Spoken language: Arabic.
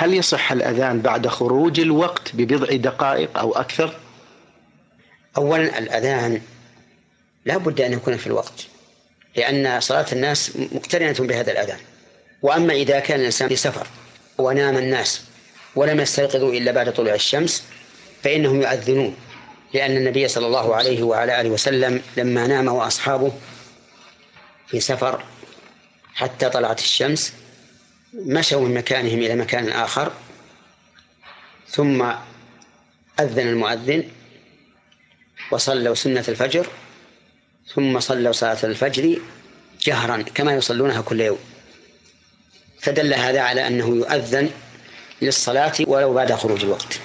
هل يصح الأذان بعد خروج الوقت ببضع دقائق أو أكثر؟ أولا الأذان لا بد أن يكون في الوقت لأن صلاة الناس مقترنة بهذا الأذان. وأما إذا كان الإنسان في سفر ونام الناس ولم يستيقظوا إلا بعد طلوع الشمس فإنهم يؤذنون لأن النبي صلى الله عليه وعلى آله وسلم لما نام وأصحابه في سفر حتى طلعت الشمس مشوا من مكانهم إلى مكان آخر ثم أذن المؤذن وصلوا سنة الفجر ثم صلوا صلاة الفجر جهرا كما يصلونها كل يوم. فدل هذا على أنه يؤذن للصلاة ولو بعد خروج الوقت.